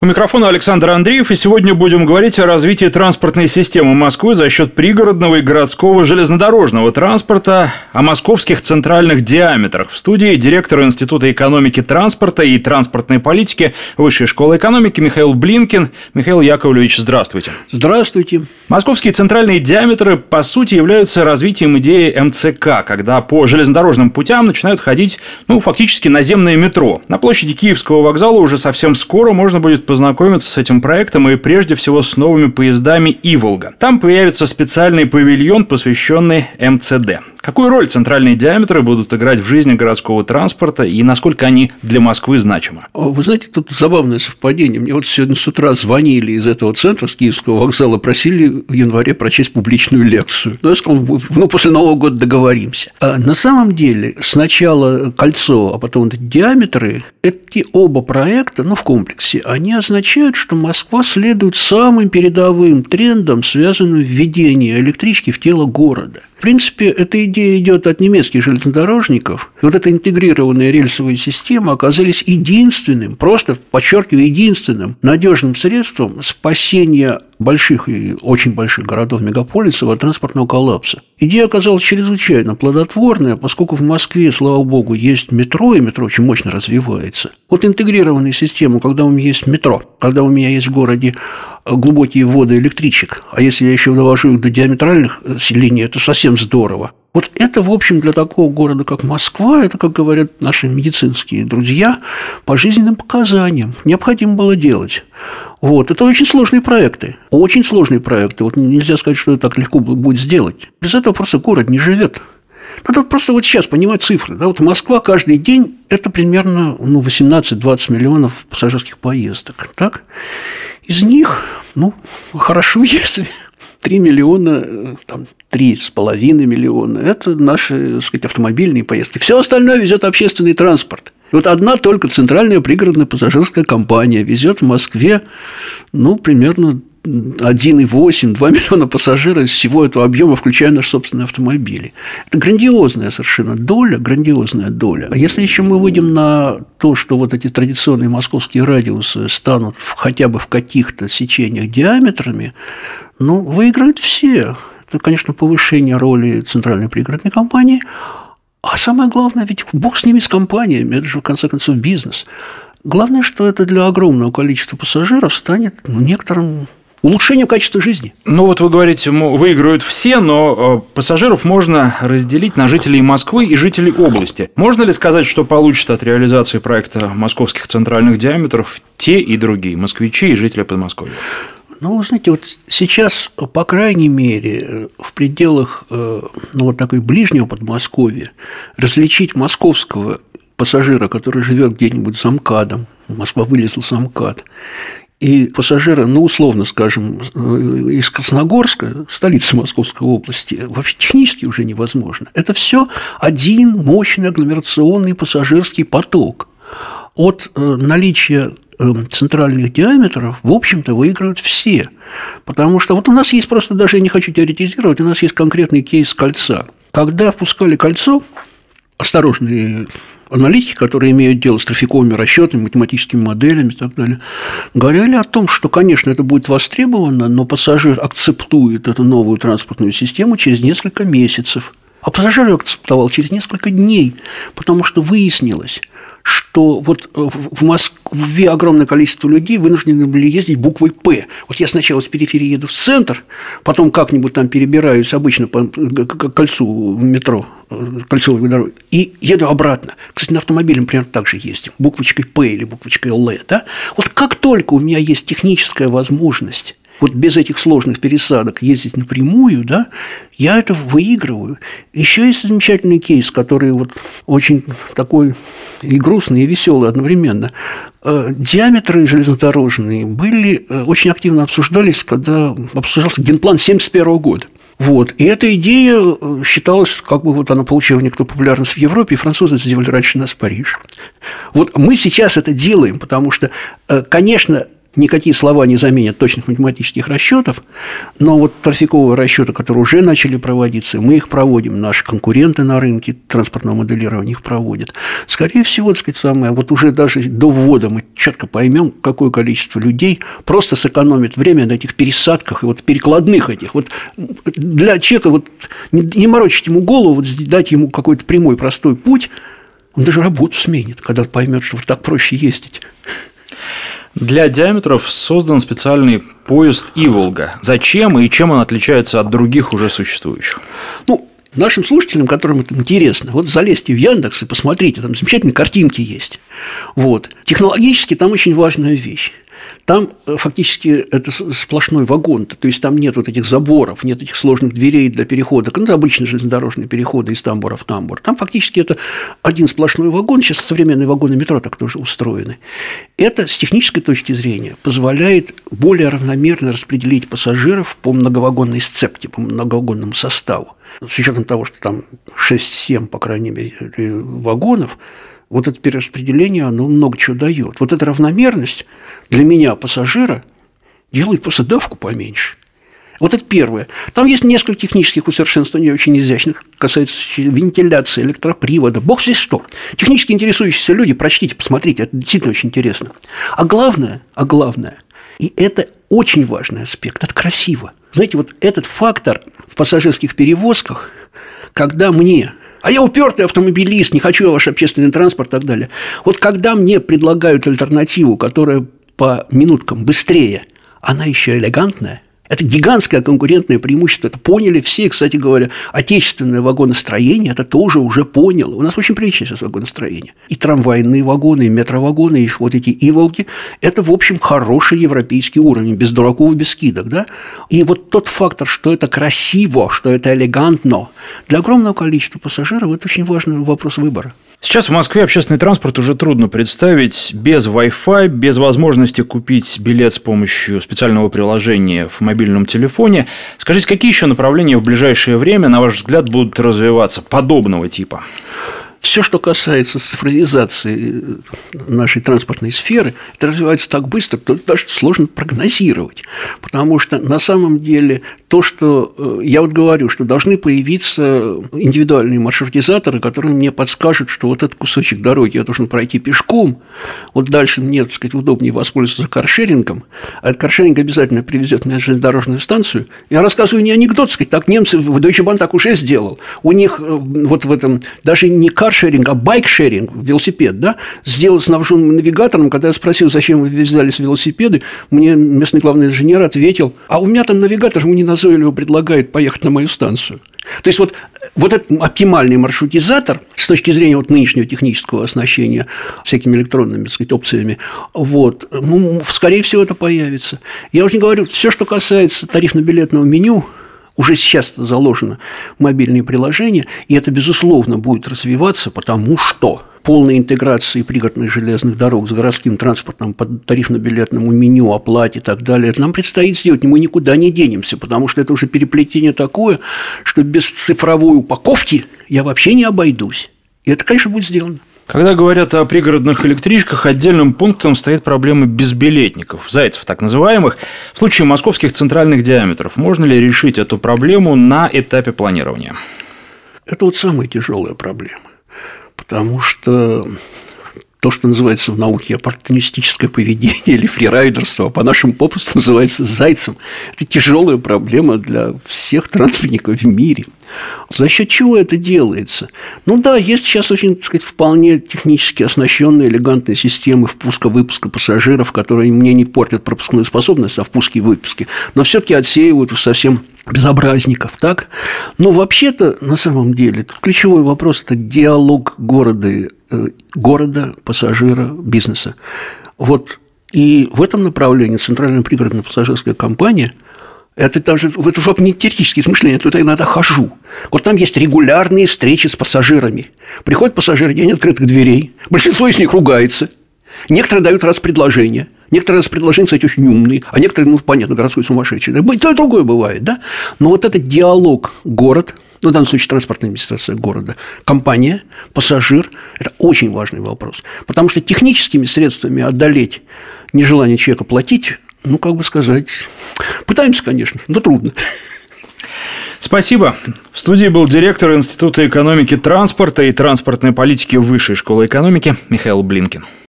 У микрофона Александр Андреев, и сегодня будем говорить о развитии транспортной системы Москвы за счет пригородного и городского железнодорожного транспорта, о московских центральных диаметрах. В студии директор Института экономики транспорта и транспортной политики Высшей школы экономики Михаил Блинкин. Михаил Яковлевич, здравствуйте. Здравствуйте. Московские центральные диаметры, по сути, являются развитием идеи МЦК, когда по железнодорожным путям начинают ходить, ну, фактически наземное метро. На площади Киевского вокзала уже совсем скоро можно будет познакомиться с этим проектом и прежде всего с новыми поездами «Иволга». Там появится специальный павильон, посвященный МЦД. Какую роль центральные диаметры будут играть в жизни городского транспорта и насколько они для Москвы значимы? Вы знаете, тут забавное совпадение. Мне вот сегодня с утра звонили из этого центра, с Киевского вокзала, просили в январе прочесть публичную лекцию. Ну, я сказал, ну, после Нового года договоримся. А на самом деле сначала кольцо, а потом диаметры, эти оба проекта, ну, в комплексе, они означают, что Москва следует самым передовым трендам, связанным с введением электрички в тело города. В принципе, эта идея идет от немецких железнодорожников. И вот эта интегрированная рельсовая система оказались единственным, просто подчеркиваю, единственным надежным средством спасения больших и очень больших городов мегаполисов от транспортного коллапса. Идея оказалась чрезвычайно плодотворная, поскольку в Москве, слава богу, есть метро, и метро очень мощно развивается. Вот интегрированная система, когда у меня есть метро, когда у меня есть в городе глубокие воды электричек, а если я еще довожу их до диаметральных линий, это совсем здорово. Вот это, в общем, для такого города, как Москва, это, как говорят наши медицинские друзья, по жизненным показаниям необходимо было делать. Вот. Это очень сложные проекты. Очень сложные проекты. Вот нельзя сказать, что это так легко будет сделать. Без этого просто город не живет. Надо просто вот сейчас понимать цифры. Да? Вот Москва каждый день – это примерно ну, 18-20 миллионов пассажирских поездок. Так? Из них, ну, хорошо, если 3 миллиона, там, 3,5 миллиона – это наши, так сказать, автомобильные поездки. Все остальное везет общественный транспорт. Вот одна только центральная пригородная пассажирская компания везет в Москве, ну, примерно 1,8-2 миллиона пассажиров из всего этого объема, включая наши собственные автомобили. Это грандиозная совершенно доля, грандиозная доля. А если еще мы выйдем на то, что вот эти традиционные московские радиусы станут хотя бы в каких-то сечениях диаметрами, ну, выиграют все. Это, конечно, повышение роли центральной пригородной компании, а самое главное, ведь бог с ними, с компаниями, это же, в конце концов, бизнес. Главное, что это для огромного количества пассажиров станет ну, некоторым улучшением качества жизни. Ну вот вы говорите, выиграют все, но э, пассажиров можно разделить на жителей Москвы и жителей области. Можно ли сказать, что получат от реализации проекта московских центральных диаметров те и другие, москвичи и жители Подмосковья? Ну, вы знаете, вот сейчас, по крайней мере, э, в пределах э, ну, вот такой ближнего Подмосковья различить московского пассажира, который живет где-нибудь за МКАДом, Москва вылезла за МКАД, и пассажира, ну, условно скажем, из Красногорска, столицы Московской области, вообще технически уже невозможно. Это все один мощный агломерационный пассажирский поток. От э, наличия э, центральных диаметров, в общем-то, выигрывают все. Потому что вот у нас есть просто, даже я не хочу теоретизировать, у нас есть конкретный кейс кольца. Когда впускали кольцо, осторожные аналитики, которые имеют дело с трафиковыми расчетами, математическими моделями и так далее, говорили о том, что, конечно, это будет востребовано, но пассажир акцептует эту новую транспортную систему через несколько месяцев. А пассажир акцептовал через несколько дней, потому что выяснилось, что вот в Москве огромное количество людей вынуждены были ездить буквой «П». Вот я сначала с периферии еду в центр, потом как-нибудь там перебираюсь обычно по кольцу метро, кольцевой дороги, и еду обратно. Кстати, на автомобиле, например, также ездим, буквочкой «П» или буквочкой «Л». Да? Вот как только у меня есть техническая возможность вот без этих сложных пересадок ездить напрямую, да, я это выигрываю. Еще есть замечательный кейс, который вот очень такой и грустный, и веселый одновременно. Э, диаметры железнодорожные были э, очень активно обсуждались, когда обсуждался генплан 1971 года. Вот. И эта идея э, считалась, как бы вот она получила некоторую популярность в Европе, и французы это сделали раньше нас в Париж. Вот мы сейчас это делаем, потому что, конечно, никакие слова не заменят точных математических расчетов, но вот трафиковые расчеты, которые уже начали проводиться, мы их проводим, наши конкуренты на рынке транспортного моделирования их проводят. Скорее всего, так сказать, самое, вот уже даже до ввода мы четко поймем, какое количество людей просто сэкономит время на этих пересадках и вот перекладных этих. Вот для человека вот не морочить ему голову, вот дать ему какой-то прямой простой путь, он даже работу сменит, когда поймет, что вот так проще ездить. Для диаметров создан специальный поезд «Иволга». Зачем и чем он отличается от других уже существующих? Ну, нашим слушателям, которым это интересно, вот залезьте в Яндекс и посмотрите, там замечательные картинки есть. Вот. Технологически там очень важная вещь. Там э, фактически это сплошной вагон, то есть там нет вот этих заборов, нет этих сложных дверей для перехода, ну, это обычные железнодорожные переходы из тамбура в тамбур. Там фактически это один сплошной вагон, сейчас современные вагоны метро так тоже устроены. Это с технической точки зрения позволяет более равномерно распределить пассажиров по многовагонной сцепке, по многовагонному составу. С учетом того, что там 6-7, по крайней мере, вагонов, вот это перераспределение, оно много чего дает. Вот эта равномерность для меня, пассажира, делает просто давку поменьше. Вот это первое. Там есть несколько технических усовершенствований очень изящных, касается вентиляции, электропривода, бог здесь что. Технически интересующиеся люди, прочтите, посмотрите, это действительно очень интересно. А главное, а главное, и это очень важный аспект, это красиво. Знаете, вот этот фактор в пассажирских перевозках, когда мне а я упертый автомобилист, не хочу я ваш общественный транспорт и так далее. Вот когда мне предлагают альтернативу, которая по минуткам быстрее, она еще элегантная, это гигантское конкурентное преимущество. Это поняли все. Кстати говоря, отечественное вагоностроение это тоже уже поняло. У нас очень приличное сейчас вагоностроение. И трамвайные вагоны, и метровагоны, и вот эти иволги – это, в общем, хороший европейский уровень, без дураков, без скидок. Да? И вот тот фактор, что это красиво, что это элегантно, для огромного количества пассажиров это очень важный вопрос выбора. Сейчас в Москве общественный транспорт уже трудно представить без Wi-Fi, без возможности купить билет с помощью специального приложения в мобильном телефоне. Скажите, какие еще направления в ближайшее время, на ваш взгляд, будут развиваться подобного типа? Все, что касается цифровизации нашей транспортной сферы, это развивается так быстро, что даже сложно прогнозировать. Потому что на самом деле то, что э, я вот говорю, что должны появиться индивидуальные маршрутизаторы, которые мне подскажут, что вот этот кусочек дороги я должен пройти пешком, вот дальше мне, так сказать, удобнее воспользоваться каршерингом, а этот каршеринг обязательно привезет меня на железнодорожную станцию. Я рассказываю не анекдот, так сказать, так немцы в Deutsche Bahn так уже сделал. У них э, вот в этом даже не кар каршеринг, а байкшеринг, велосипед, да, сделал снабженным навигатором. Когда я спросил, зачем вы взялись велосипеды, мне местный главный инженер ответил, а у меня там навигатор мне назойливо предлагает поехать на мою станцию. То есть вот, вот этот оптимальный маршрутизатор с точки зрения вот нынешнего технического оснащения всякими электронными так сказать, опциями, вот, ну, скорее всего, это появится. Я уже не говорю, все, что касается тарифно-билетного меню, уже сейчас заложено мобильные приложения, и это, безусловно, будет развиваться, потому что полной интеграции пригородных железных дорог с городским транспортом по тарифно-билетному меню, оплате и так далее, нам предстоит сделать, мы никуда не денемся, потому что это уже переплетение такое, что без цифровой упаковки я вообще не обойдусь. И это, конечно, будет сделано. Когда говорят о пригородных электричках, отдельным пунктом стоит проблема безбилетников, зайцев так называемых. В случае московских центральных диаметров можно ли решить эту проблему на этапе планирования? Это вот самая тяжелая проблема. Потому что то, что называется в науке оппортунистическое поведение или фрирайдерство, а по нашему попросту называется зайцем. Это тяжелая проблема для всех транспортников в мире. За счет чего это делается? Ну да, есть сейчас очень, так сказать, вполне технически оснащенные элегантные системы впуска-выпуска пассажиров, которые мне не портят пропускную способность, а впуски и выпуски, но все-таки отсеивают совсем безобразников, так? Но вообще-то, на самом деле, ключевой вопрос – это диалог города, города, пассажира, бизнеса. Вот и в этом направлении Центральная пригородная пассажирская компания – это даже это уже не теоретические измышления, я туда иногда хожу. Вот там есть регулярные встречи с пассажирами. Приходят пассажиры, день открытых дверей. Большинство из них ругается. Некоторые дают раз предложение. Некоторые из предложений, кстати, очень умные, а некоторые, ну, понятно, городской сумасшедший. Да, то и другое бывает, да? Но вот этот диалог город, ну, в данном случае транспортная администрация города, компания, пассажир – это очень важный вопрос. Потому что техническими средствами одолеть нежелание человека платить, ну, как бы сказать, пытаемся, конечно, но трудно. Спасибо. В студии был директор Института экономики транспорта и транспортной политики Высшей школы экономики Михаил Блинкин.